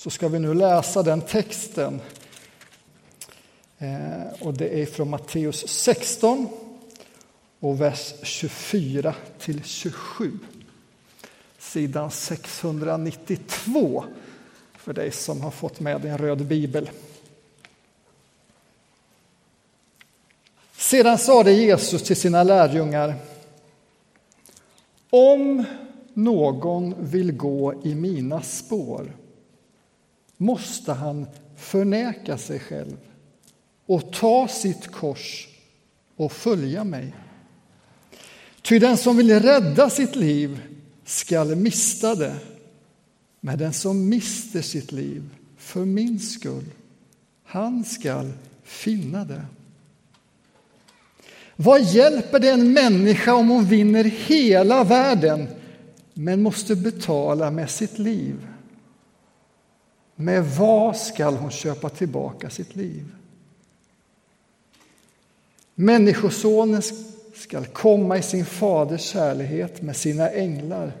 så ska vi nu läsa den texten. Eh, och det är från Matteus 16 och vers 24 till 27. Sidan 692 för dig som har fått med en röd bibel. Sedan sade Jesus till sina lärjungar Om någon vill gå i mina spår måste han förneka sig själv och ta sitt kors och följa mig. Ty den som vill rädda sitt liv skall mista det, men den som mister sitt liv för min skull, han skall finna det. Vad hjälper det en människa om hon vinner hela världen men måste betala med sitt liv? Med vad skall hon köpa tillbaka sitt liv? Människosonen skall komma i sin faders kärlighet med sina änglar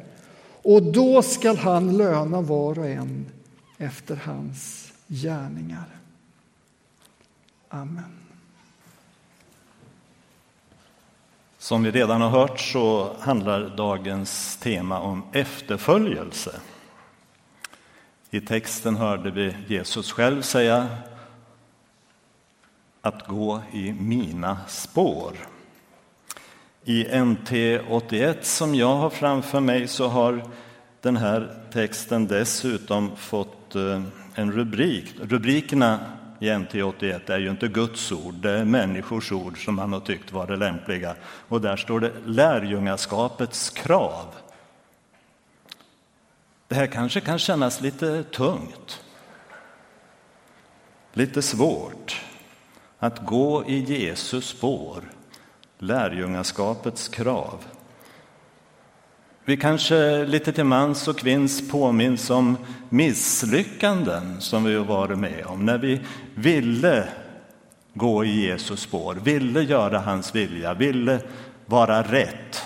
och då skall han löna var och en efter hans gärningar. Amen. Som vi redan har hört så handlar dagens tema om efterföljelse. I texten hörde vi Jesus själv säga att gå i mina spår. I NT 81 som jag har framför mig så har den här texten dessutom fått eh, en rubrik. Rubrikerna i NT 81 är ju inte Guds ord, det är människors ord som man har tyckt var det lämpliga. Och där står det lärjungaskapets krav. Det här kanske kan kännas lite tungt, lite svårt att gå i Jesus spår, lärjungaskapets krav. Vi kanske lite till mans och kvinns påminns om misslyckanden som vi har varit med om när vi ville gå i Jesus spår, ville göra hans vilja, ville vara rätt.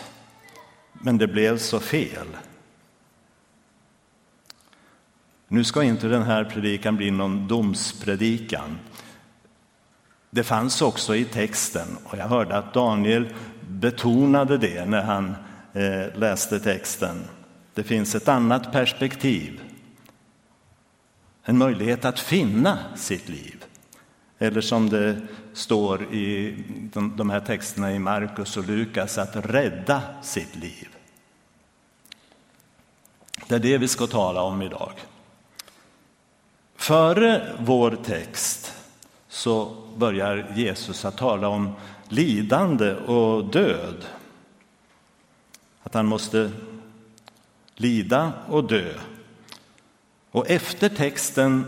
Men det blev så fel. Nu ska inte den här predikan bli någon domspredikan. Det fanns också i texten, och jag hörde att Daniel betonade det när han eh, läste texten. Det finns ett annat perspektiv. En möjlighet att finna sitt liv. Eller som det står i de här texterna i Markus och Lukas, att rädda sitt liv. Det är det vi ska tala om idag. Före vår text så börjar Jesus att tala om lidande och död. Att han måste lida och dö. Och efter texten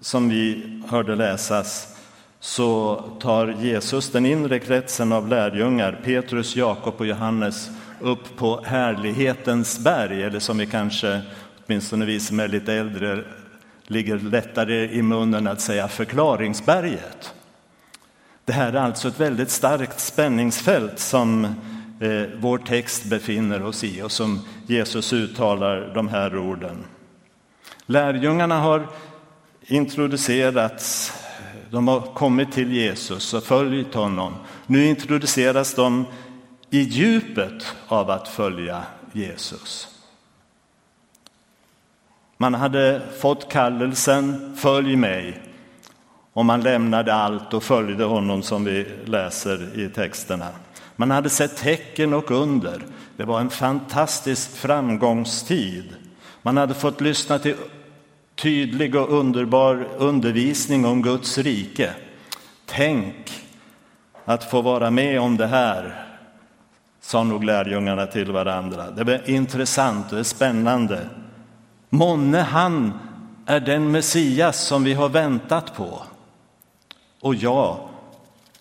som vi hörde läsas så tar Jesus den inre kretsen av lärjungar, Petrus, Jakob och Johannes, upp på härlighetens berg, eller som vi kanske, åtminstone vi som är lite äldre, ligger lättare i munnen att säga förklaringsberget. Det här är alltså ett väldigt starkt spänningsfält som eh, vår text befinner oss i och som Jesus uttalar de här orden. Lärjungarna har introducerats, de har kommit till Jesus och följt honom. Nu introduceras de i djupet av att följa Jesus. Man hade fått kallelsen följ mig och man lämnade allt och följde honom som vi läser i texterna. Man hade sett tecken och under. Det var en fantastisk framgångstid. Man hade fått lyssna till tydlig och underbar undervisning om Guds rike. Tänk att få vara med om det här, sa nog lärjungarna till varandra. Det var intressant och spännande. Månne han är den Messias som vi har väntat på. Och jag,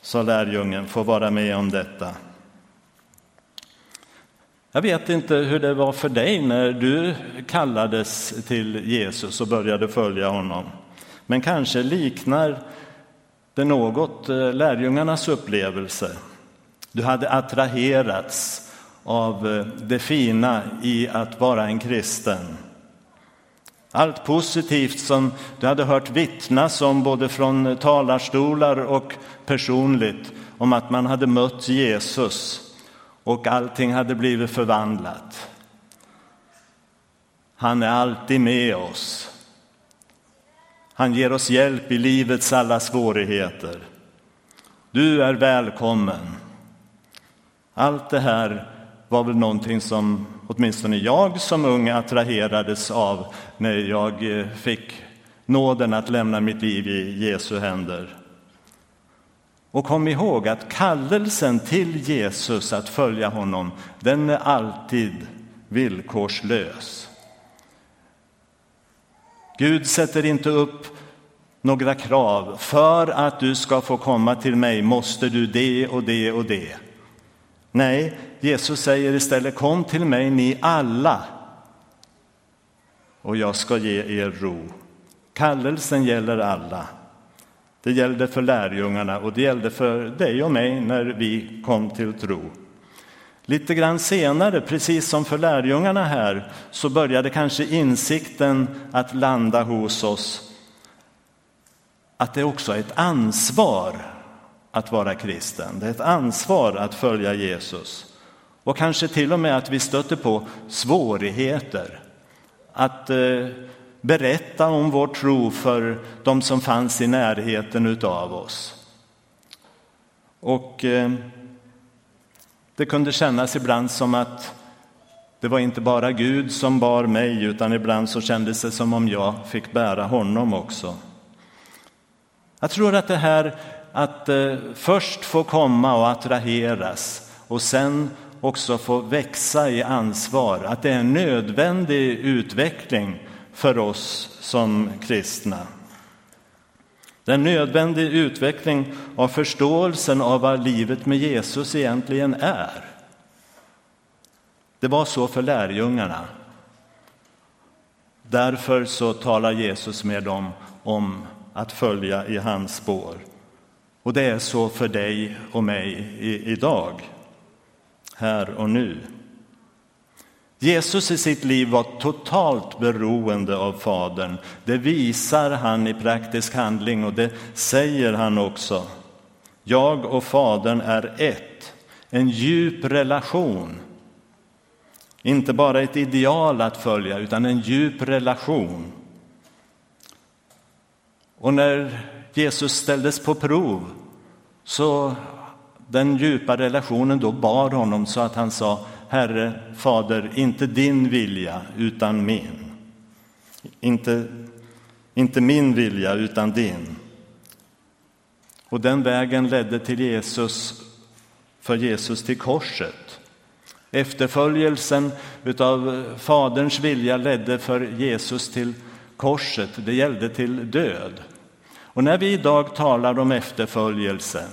sa lärjungen, får vara med om detta. Jag vet inte hur det var för dig när du kallades till Jesus och började följa honom. Men kanske liknar det något eh, lärjungarnas upplevelse. Du hade attraherats av eh, det fina i att vara en kristen. Allt positivt som du hade hört vittnas om både från talarstolar och personligt om att man hade mött Jesus och allting hade blivit förvandlat. Han är alltid med oss. Han ger oss hjälp i livets alla svårigheter. Du är välkommen. Allt det här var väl någonting som åtminstone jag som ung attraherades av när jag eh, fick nåden att lämna mitt liv i Jesu händer. Och kom ihåg att kallelsen till Jesus att följa honom, den är alltid villkorslös. Gud sätter inte upp några krav. För att du ska få komma till mig måste du det och det och det. Nej, Jesus säger istället kom till mig ni alla och jag ska ge er ro. Kallelsen gäller alla. Det gällde för lärjungarna och det gällde för dig och mig när vi kom till tro. Lite grann senare, precis som för lärjungarna här, så började kanske insikten att landa hos oss att det också är ett ansvar att vara kristen. Det är ett ansvar att följa Jesus. Och kanske till och med att vi stöter på svårigheter. Att eh, berätta om vår tro för de som fanns i närheten av oss. Och eh, det kunde kännas ibland som att det var inte bara Gud som bar mig, utan ibland så kändes det som om jag fick bära honom också. Jag tror att det här att eh, först få komma och attraheras och sen också få växa i ansvar, att det är en nödvändig utveckling för oss som kristna. Det är en nödvändig utveckling av förståelsen av vad livet med Jesus egentligen är. Det var så för lärjungarna. Därför så talar Jesus med dem om att följa i hans spår. Och det är så för dig och mig i idag, här och nu. Jesus i sitt liv var totalt beroende av Fadern. Det visar han i praktisk handling och det säger han också. Jag och Fadern är ett, en djup relation. Inte bara ett ideal att följa, utan en djup relation. Och när Jesus ställdes på prov så den djupa relationen då bar honom så att han sa Herre, Fader, inte din vilja utan min. Inte, inte min vilja utan din. Och den vägen ledde till Jesus, för Jesus till korset. Efterföljelsen av Faderns vilja ledde för Jesus till korset, det gällde till död. Och när vi idag talar om efterföljelse,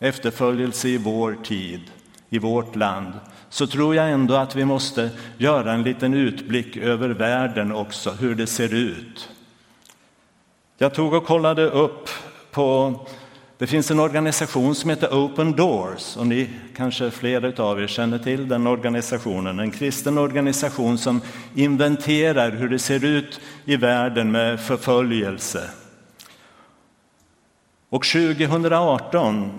efterföljelse i vår tid, i vårt land, så tror jag ändå att vi måste göra en liten utblick över världen också, hur det ser ut. Jag tog och kollade upp på det finns en organisation som heter Open Doors och ni kanske flera av er känner till den organisationen. En kristen organisation som inventerar hur det ser ut i världen med förföljelse. Och 2018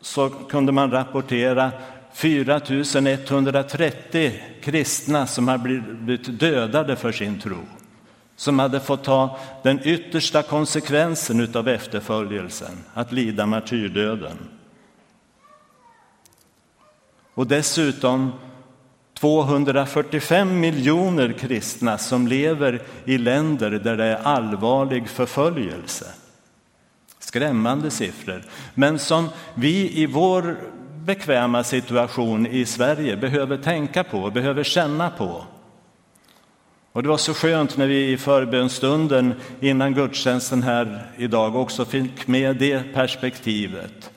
så kunde man rapportera 4 130 kristna som har blivit dödade för sin tro, som hade fått ta den yttersta konsekvensen av efterföljelsen, att lida martyrdöden. Och dessutom 245 miljoner kristna som lever i länder där det är allvarlig förföljelse. Skrämmande siffror, men som vi i vår bekväma situation i Sverige behöver tänka på, behöver känna på. Och det var så skönt när vi i förbönstunden innan gudstjänsten här idag också fick med det perspektivet.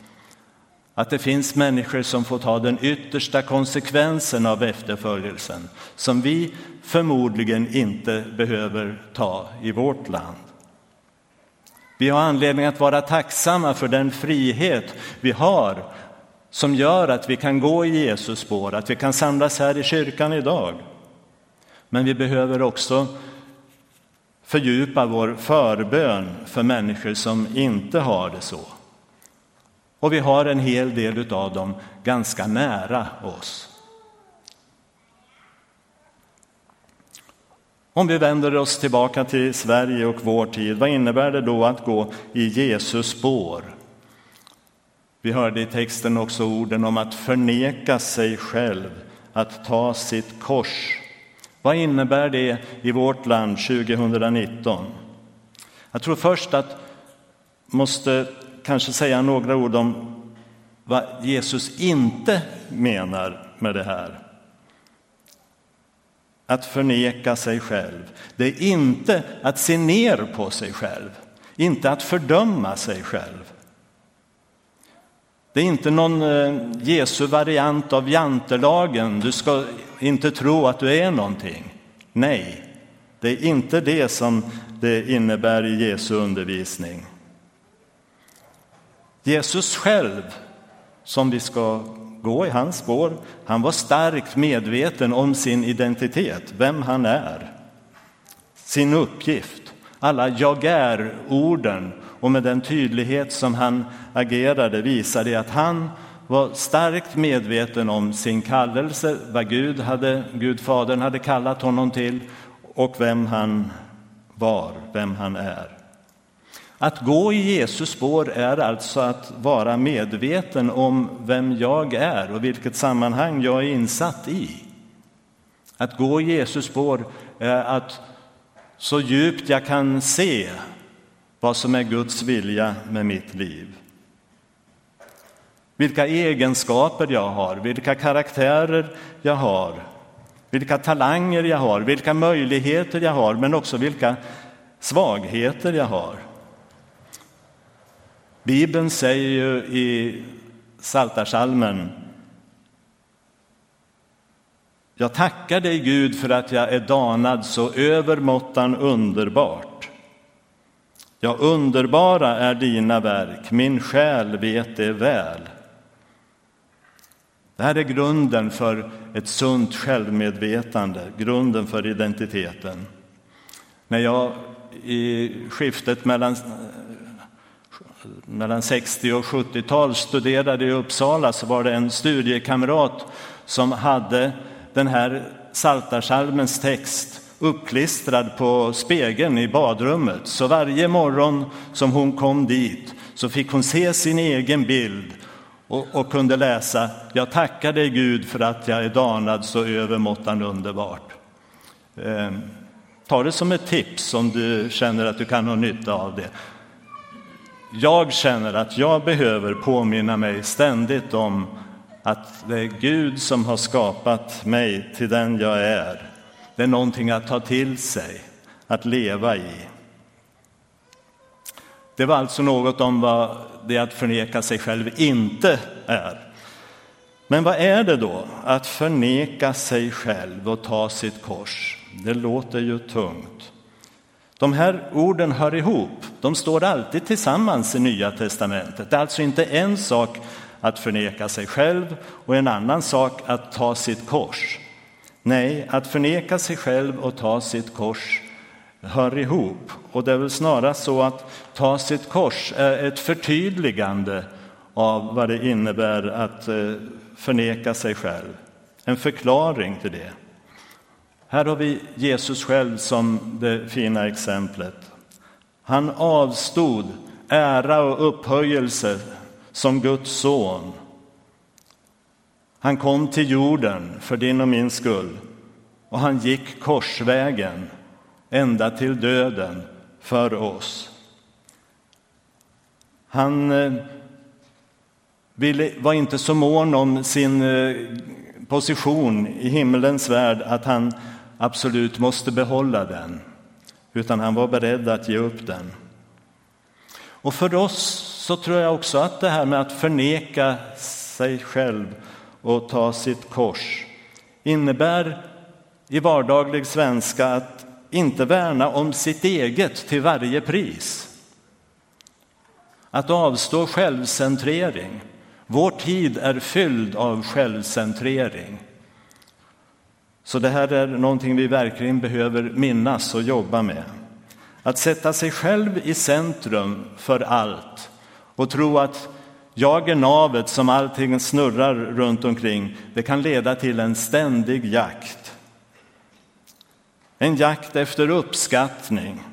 Att det finns människor som får ta den yttersta konsekvensen av efterföljelsen som vi förmodligen inte behöver ta i vårt land. Vi har anledning att vara tacksamma för den frihet vi har som gör att vi kan gå i Jesus spår, att vi kan samlas här i kyrkan idag. Men vi behöver också fördjupa vår förbön för människor som inte har det så. Och vi har en hel del av dem ganska nära oss. Om vi vänder oss tillbaka till Sverige och vår tid, vad innebär det då att gå i Jesus spår? Vi hörde i texten också orden om att förneka sig själv, att ta sitt kors. Vad innebär det i vårt land 2019? Jag tror först att måste kanske säga några ord om vad Jesus inte menar med det här. Att förneka sig själv. Det är inte att se ner på sig själv, inte att fördöma sig själv. Det är inte någon eh, Jesu variant av jantelagen. Du ska inte tro att du är någonting. Nej, det är inte det som det innebär i Jesu undervisning. Jesus själv, som vi ska gå i hans spår, han var starkt medveten om sin identitet, vem han är, sin uppgift, alla jag är-orden och med den tydlighet som han agerade visade att han var starkt medveten om sin kallelse, vad Gud, hade, Gud Fadern hade kallat honom till och vem han var, vem han är. Att gå i Jesus spår är alltså att vara medveten om vem jag är och vilket sammanhang jag är insatt i. Att gå i Jesus spår är att så djupt jag kan se vad som är Guds vilja med mitt liv. Vilka egenskaper jag har, vilka karaktärer jag har, vilka talanger jag har, vilka möjligheter jag har, men också vilka svagheter jag har. Bibeln säger ju i Psaltarpsalmen Jag tackar dig, Gud, för att jag är danad så övermåttan underbart. Ja, underbara är dina verk, min själ vet det väl. Det här är grunden för ett sunt självmedvetande, grunden för identiteten. När jag i skiftet mellan, mellan 60 och 70-tal studerade i Uppsala så var det en studiekamrat som hade den här Saltarsalmens text uppklistrad på spegeln i badrummet. Så varje morgon som hon kom dit så fick hon se sin egen bild och, och kunde läsa Jag tackar dig Gud för att jag är danad så övermåttan underbart. Eh, ta det som ett tips om du känner att du kan ha nytta av det. Jag känner att jag behöver påminna mig ständigt om att det är Gud som har skapat mig till den jag är. Det är någonting att ta till sig, att leva i. Det var alltså något om vad det att förneka sig själv inte är. Men vad är det då att förneka sig själv och ta sitt kors? Det låter ju tungt. De här orden hör ihop. De står alltid tillsammans i Nya testamentet. Det är alltså inte en sak att förneka sig själv och en annan sak att ta sitt kors. Nej, att förneka sig själv och ta sitt kors hör ihop. Och det är väl snarast så att ta sitt kors är ett förtydligande av vad det innebär att eh, förneka sig själv. En förklaring till det. Här har vi Jesus själv som det fina exemplet. Han avstod ära och upphöjelse som Guds son. Han kom till jorden för din och min skull och han gick korsvägen ända till döden för oss. Han eh, ville, var inte så mån om sin eh, position i himmelens värld att han absolut måste behålla den, utan han var beredd att ge upp den. Och för oss så tror jag också att det här med att förneka sig själv och ta sitt kors innebär i vardaglig svenska att inte värna om sitt eget till varje pris. Att avstå självcentrering. Vår tid är fylld av självcentrering. Så det här är någonting vi verkligen behöver minnas och jobba med. Att sätta sig själv i centrum för allt och tro att jag är navet som allting snurrar runt omkring, det kan leda till en ständig jakt. En jakt efter uppskattning,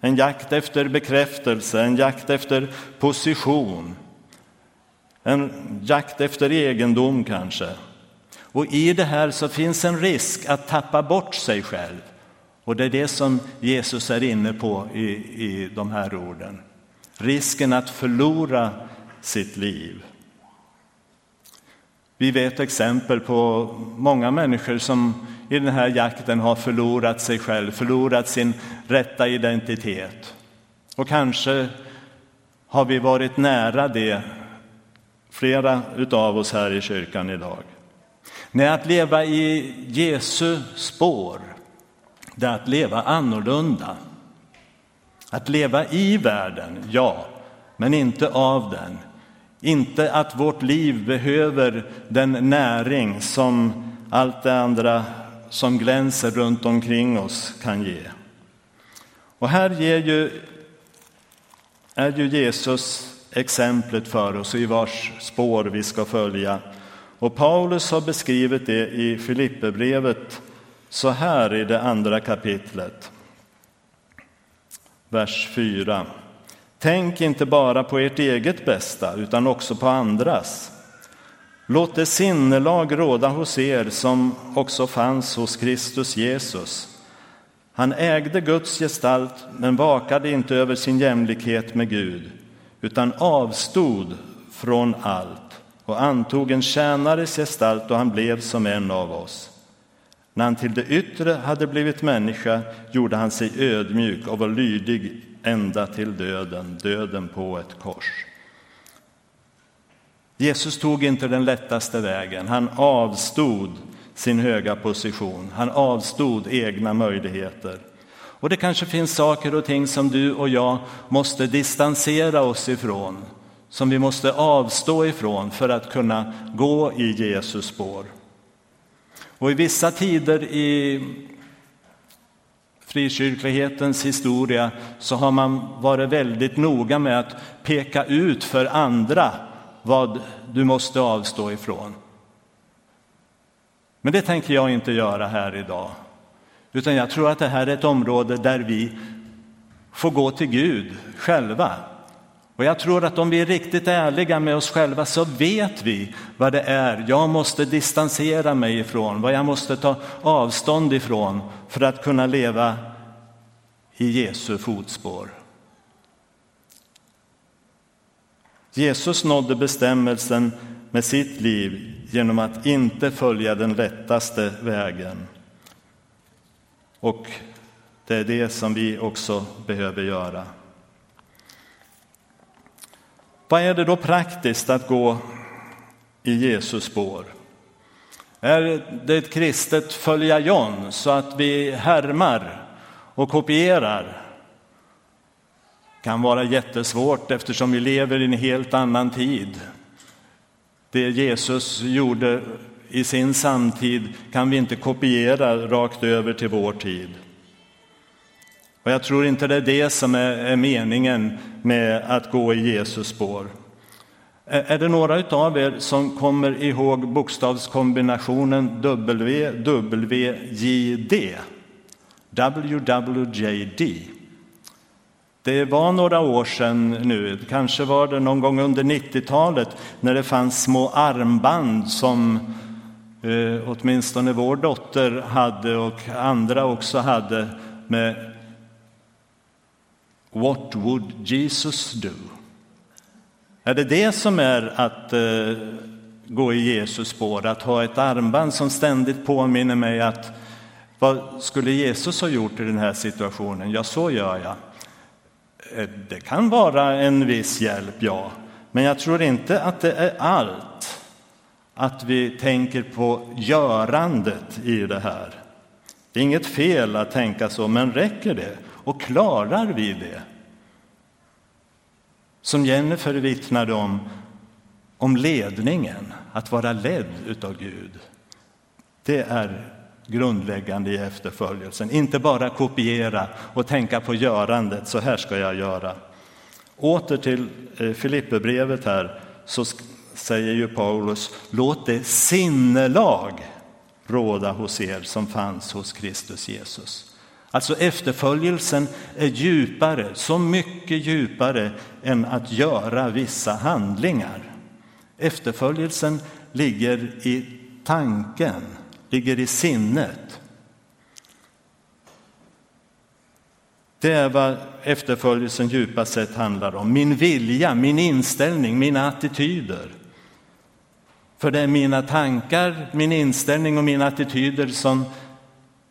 en jakt efter bekräftelse, en jakt efter position, en jakt efter egendom kanske. Och i det här så finns en risk att tappa bort sig själv. Och det är det som Jesus är inne på i, i de här orden. Risken att förlora sitt liv. Vi vet exempel på många människor som i den här jakten har förlorat sig själv, förlorat sin rätta identitet. Och kanske har vi varit nära det, flera av oss här i kyrkan idag. Nej, att leva i Jesu spår, det är att leva annorlunda. Att leva i världen, ja, men inte av den. Inte att vårt liv behöver den näring som allt det andra som glänser runt omkring oss kan ge. Och här ger ju, är ju Jesus exemplet för oss i vars spår vi ska följa. Och Paulus har beskrivit det i Filipperbrevet så här i det andra kapitlet, vers 4. Tänk inte bara på ert eget bästa, utan också på andras. Låt det sinnelag råda hos er som också fanns hos Kristus Jesus. Han ägde Guds gestalt, men vakade inte över sin jämlikhet med Gud, utan avstod från allt och antog en tjänares gestalt och han blev som en av oss. När han till det yttre hade blivit människa gjorde han sig ödmjuk och var lydig ända till döden, döden på ett kors. Jesus tog inte den lättaste vägen. Han avstod sin höga position. Han avstod egna möjligheter. Och det kanske finns saker och ting som du och jag måste distansera oss ifrån, som vi måste avstå ifrån för att kunna gå i Jesus spår. Och i vissa tider i frikyrklighetens historia så har man varit väldigt noga med att peka ut för andra vad du måste avstå ifrån. Men det tänker jag inte göra här idag. Utan jag tror att det här är ett område där vi får gå till Gud själva. Och jag tror att om vi är riktigt ärliga med oss själva så vet vi vad det är jag måste distansera mig ifrån, vad jag måste ta avstånd ifrån för att kunna leva i Jesu fotspår. Jesus nådde bestämmelsen med sitt liv genom att inte följa den lättaste vägen. Och det är det som vi också behöver göra. Vad är det då praktiskt att gå i Jesus spår? Är det ett kristet följa John så att vi härmar och kopierar? kan vara jättesvårt eftersom vi lever i en helt annan tid. Det Jesus gjorde i sin samtid kan vi inte kopiera rakt över till vår tid. Och jag tror inte det är det som är, meningen med att gå i Jesus spår. Är det några av er som kommer ihåg bokstavskombinationen WWJD? WWJD. Det var några år sedan nu, kanske var det någon gång under 90-talet när det fanns små armband som eh, åtminstone vår dotter hade och andra också hade med What would Jesus do? Är det det som är att eh, gå i Jesus spår, att ha ett armband som ständigt påminner mig att vad skulle Jesus ha gjort i den här situationen? Ja, så gör jag. Eh, det kan vara en viss hjälp, ja, men jag tror inte att det är allt att vi tänker på görandet i det här. Det är inget fel att tänka så, men räcker det? Och klarar vi det? Som Jennifer vittnade om, om ledningen, att vara ledd utav Gud. Det är grundläggande i efterföljelsen. Inte bara kopiera och tänka på görandet, så här ska jag göra. Åter till eh, Filipperbrevet här, så säger ju Paulus, låt det sinnelag råda hos er som fanns hos Kristus Jesus. Alltså efterföljelsen är djupare, så mycket djupare än att göra vissa handlingar. Efterföljelsen ligger i tanken, ligger i sinnet. Det är vad efterföljelsen djupast sett handlar om. Min vilja, min inställning, mina attityder. För det är mina tankar, min inställning och mina attityder som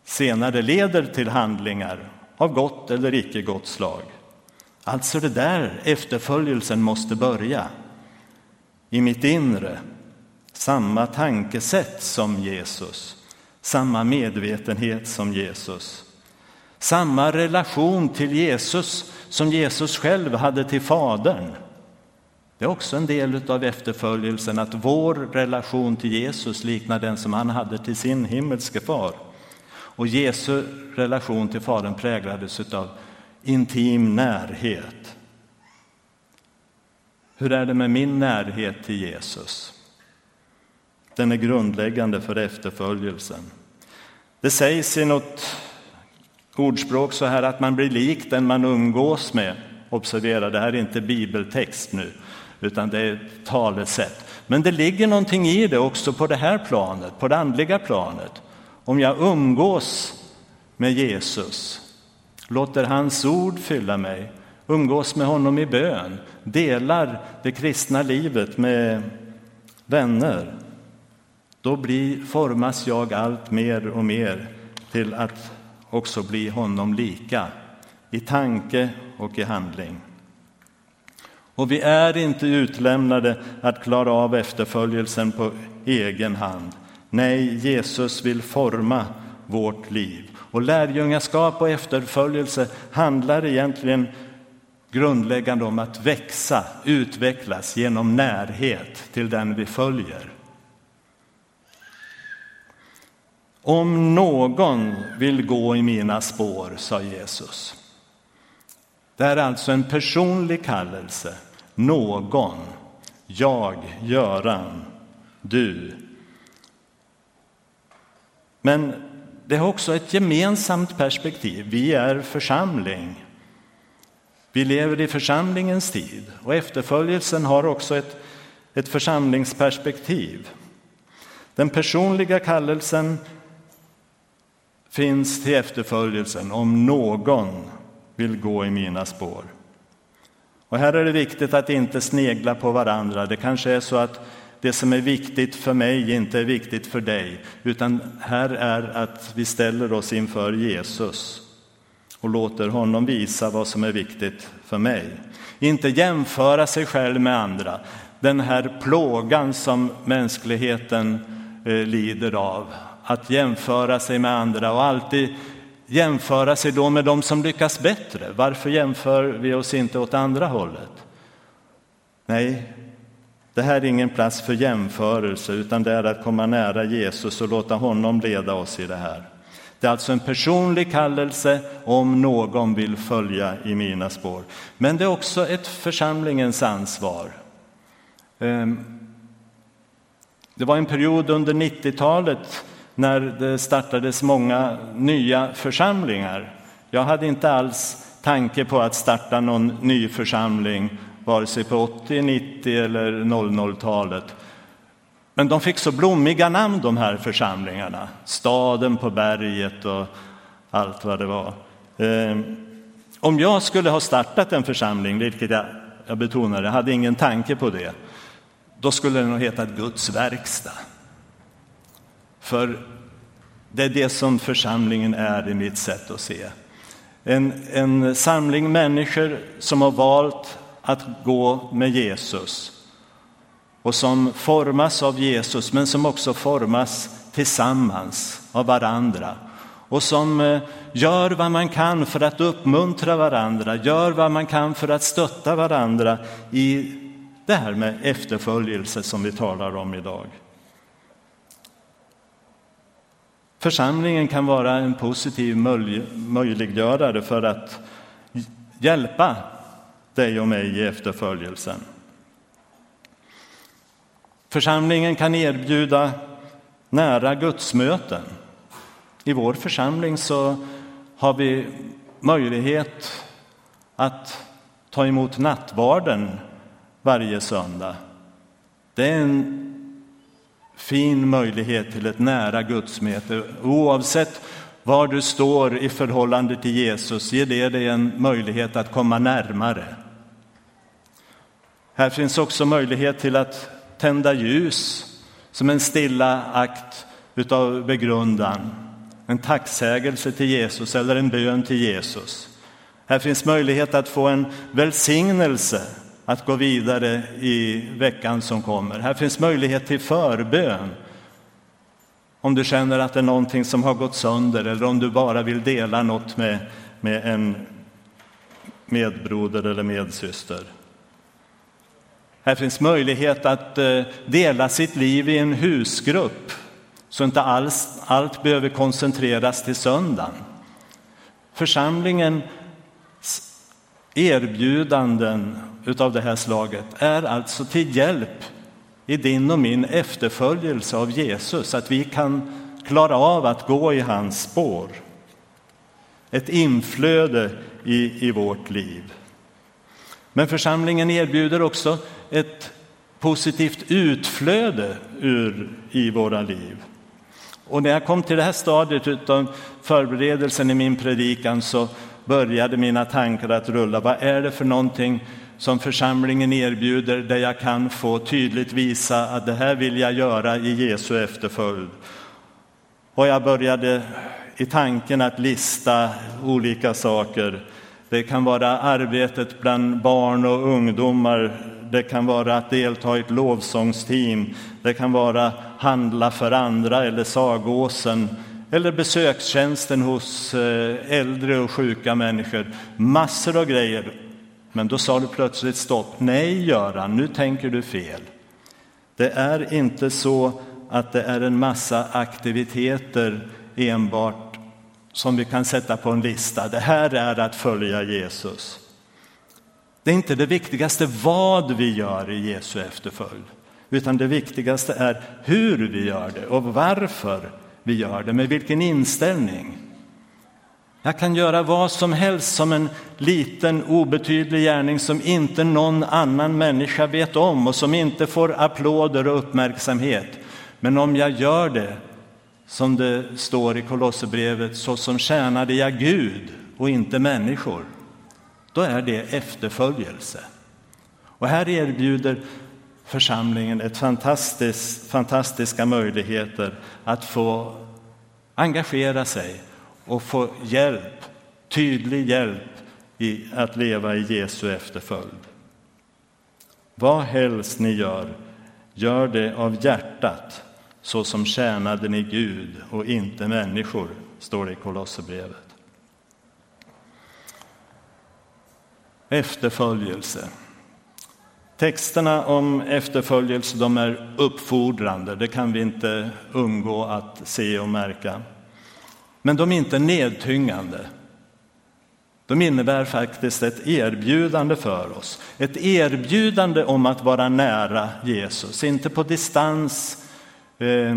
senare leder till handlingar av gott eller icke gott slag. Alltså det där efterföljelsen måste börja. I mitt inre, samma tankesätt som Jesus, samma medvetenhet som Jesus. Samma relation till Jesus som Jesus själv hade till Fadern. Det är också en del av efterföljelsen, att vår relation till Jesus liknar den som han hade till sin himmelske far. Och Jesu relation till Fadern präglades av intim närhet. Hur är det med min närhet till Jesus? Den är grundläggande för efterföljelsen. Det sägs i något ordspråk så här att man blir lik den man umgås med. Observera, det här är inte bibeltext nu, utan det är ett talesätt. Men det ligger någonting i det också på det här planet, på det andliga planet. Om jag umgås med Jesus, låter hans ord fylla mig, umgås med honom i bön, delar det kristna livet med vänner, då blir, formas jag allt mer och mer till att också bli honom lika i tanke och i handling. Och vi är inte utlämnade att klara av efterföljelsen på egen hand. Nej, Jesus vill forma vårt liv. Och lärjungaskap och efterföljelse handlar egentligen grundläggande om att växa, utvecklas genom närhet till den vi följer. Om någon vill gå i mina spår, sa Jesus. Det är alltså en personlig kallelse. Någon. Jag, Göran, du. Men det har också ett gemensamt perspektiv. Vi är församling. Vi lever i församlingens tid och efterföljelsen har också ett, ett församlingsperspektiv. Den personliga kallelsen finns till efterföljelsen om någon vill gå i mina spår. Och här är det viktigt att inte snegla på varandra. Det kanske är så att det som är viktigt för mig inte är viktigt för dig, utan här är att vi ställer oss inför Jesus och låter honom visa vad som är viktigt för mig. Inte jämföra sig själv med andra. Den här plågan som mänskligheten eh, lider av, att jämföra sig med andra och alltid jämföra sig då med de som lyckas bättre. Varför jämför vi oss inte åt andra hållet? Nej, det här är ingen plats för jämförelse, utan det är att komma nära Jesus och låta honom leda oss i det här. Det är alltså en personlig kallelse om någon vill följa i mina spår. Men det är också ett församlingens ansvar. Ehm, det var en period under 90-talet när det startades många nya församlingar. Jag hade inte alls tanke på att starta någon ny församling vare sig på 80, 90 eller 00-talet. Men de fick så blommiga namn de här församlingarna. Staden på berget och allt vad det var. Ehm, om jag skulle ha startat en församling, vilket jag, jag betonar, jag hade ingen tanke på det, då skulle den nog hetat Guds verkstad. För det är det som församlingen är i mitt sätt att se. En, en samling människor som har valt att gå med Jesus och som formas av Jesus, men som också formas tillsammans av varandra och som eh, gör vad man kan för att uppmuntra varandra, gör vad man kan för att stötta varandra i det här med efterföljelse som vi talar om idag. Församlingen kan vara en positiv möjliggörare för att hjälpa dig och mig i efterföljelsen. Församlingen kan erbjuda nära gudsmöten. I vår församling så har vi möjlighet att ta emot nattvarden varje söndag. Det är en fin möjlighet till ett nära gudsmöte. Oavsett var du står i förhållande till Jesus ger det dig en möjlighet att komma närmare. Här finns också möjlighet till att tända ljus som en stilla akt utav begrundan, en tacksägelse till Jesus eller en bön till Jesus. Här finns möjlighet att få en välsignelse att gå vidare i veckan som kommer. Här finns möjlighet till förbön om du känner att det är någonting som har gått sönder eller om du bara vill dela något med, med en medbroder eller medsyster. Här finns möjlighet att eh, dela sitt liv i en husgrupp så inte alls, allt behöver koncentreras till söndagen. Församlingens erbjudanden av det här slaget är alltså till hjälp i din och min efterföljelse av Jesus, att vi kan klara av att gå i hans spår. Ett inflöde i, i vårt liv. Men församlingen erbjuder också ett positivt utflöde ur, i våra liv. Och när jag kom till det här stadiet av förberedelsen i min predikan så började mina tankar att rulla. Vad är det för någonting som församlingen erbjuder där jag kan få tydligt visa att det här vill jag göra i Jesu efterföljd? Och jag började i tanken att lista olika saker. Det kan vara arbetet bland barn och ungdomar. Det kan vara att delta i ett lovsångsteam. Det kan vara handla för andra eller Sagåsen eller besökstjänsten hos eh, äldre och sjuka människor. Massor av grejer. Men då sa du plötsligt stopp. Nej, Göran, nu tänker du fel. Det är inte så att det är en massa aktiviteter enbart som vi kan sätta på en lista. Det här är att följa Jesus. Det är inte det viktigaste vad vi gör i Jesu efterföljd, utan det viktigaste är hur vi gör det och varför vi gör det, med vilken inställning. Jag kan göra vad som helst som en liten obetydlig gärning som inte någon annan människa vet om och som inte får applåder och uppmärksamhet. Men om jag gör det, som det står i Kolosserbrevet, så som tjänade jag Gud och inte människor, då är det efterföljelse. Och här erbjuder församlingen ett fantastiskt, fantastiska möjligheter att få engagera sig och få hjälp, tydlig hjälp i att leva i Jesu efterföljd. Vad helst ni gör, gör det av hjärtat så som tjänade ni Gud och inte människor, står det i Kolosserbrevet. Efterföljelse. Texterna om efterföljelse de är uppfordrande, det kan vi inte undgå att se och märka. Men de är inte nedtyngande. De innebär faktiskt ett erbjudande för oss. Ett erbjudande om att vara nära Jesus, inte på distans eh,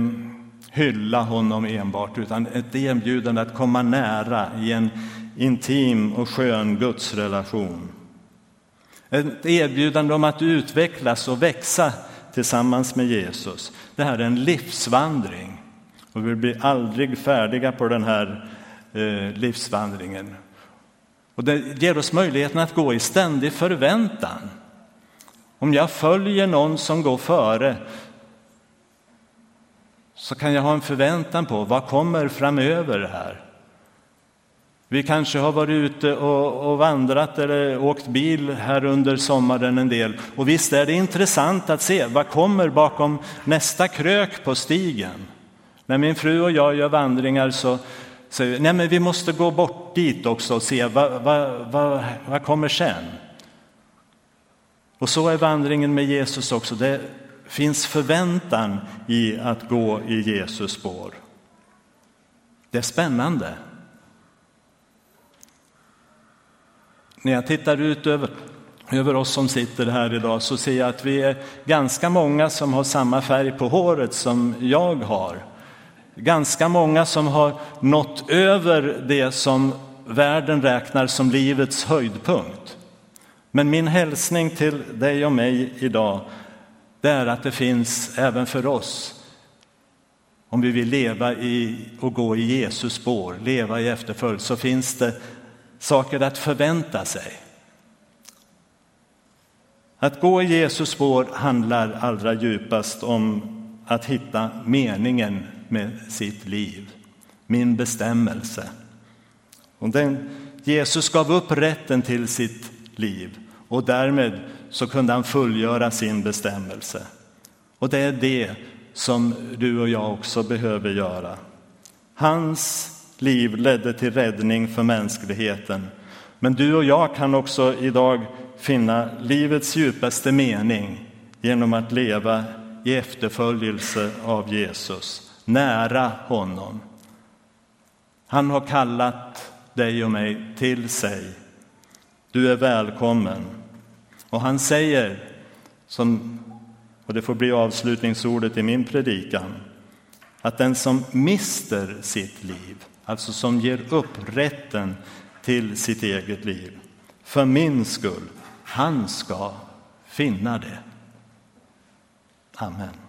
hylla honom enbart, utan ett erbjudande att komma nära i en intim och skön gudsrelation. Ett erbjudande om att utvecklas och växa tillsammans med Jesus. Det här är en livsvandring och vi blir aldrig färdiga på den här eh, livsvandringen. Och det ger oss möjligheten att gå i ständig förväntan. Om jag följer någon som går före så kan jag ha en förväntan på vad kommer framöver här. Vi kanske har varit ute och, och, vandrat eller åkt bil här under sommaren en del. Och visst är det intressant att se vad kommer bakom nästa krök på stigen. När min fru och jag gör vandringar så säger vi, nej men vi måste gå bort dit också och se vad, vad, vad, vad kommer sen. Och så är vandringen med Jesus också. Det finns förväntan i att gå i Jesus spår. Det är spännande. När jag tittar ut över, över oss som sitter här idag så ser jag att vi är ganska många som har samma färg på håret som jag har. Ganska många som har nått över det som världen räknar som livets höjdpunkt. Men min hälsning till dig och mig idag, det är att det finns även för oss, om vi vill leva i och gå i Jesus spår, leva i efterföljd, så finns det saker att förvänta sig. Att gå i Jesus spår handlar allra djupast om att hitta meningen med sitt liv, min bestämmelse. Och den, Jesus gav upp rätten till sitt liv och därmed så kunde han fullgöra sin bestämmelse. Och det är det som du och jag också behöver göra. Hans liv ledde till räddning för mänskligheten. Men du och jag kan också idag finna livets djupaste mening genom att leva i efterföljelse av Jesus, nära honom. Han har kallat dig och mig till sig. Du är välkommen. Och han säger, som, och det får bli avslutningsordet i min predikan, att den som mister sitt liv, alltså som ger upp rätten till sitt eget liv, för min skull, han ska finna det. Amen.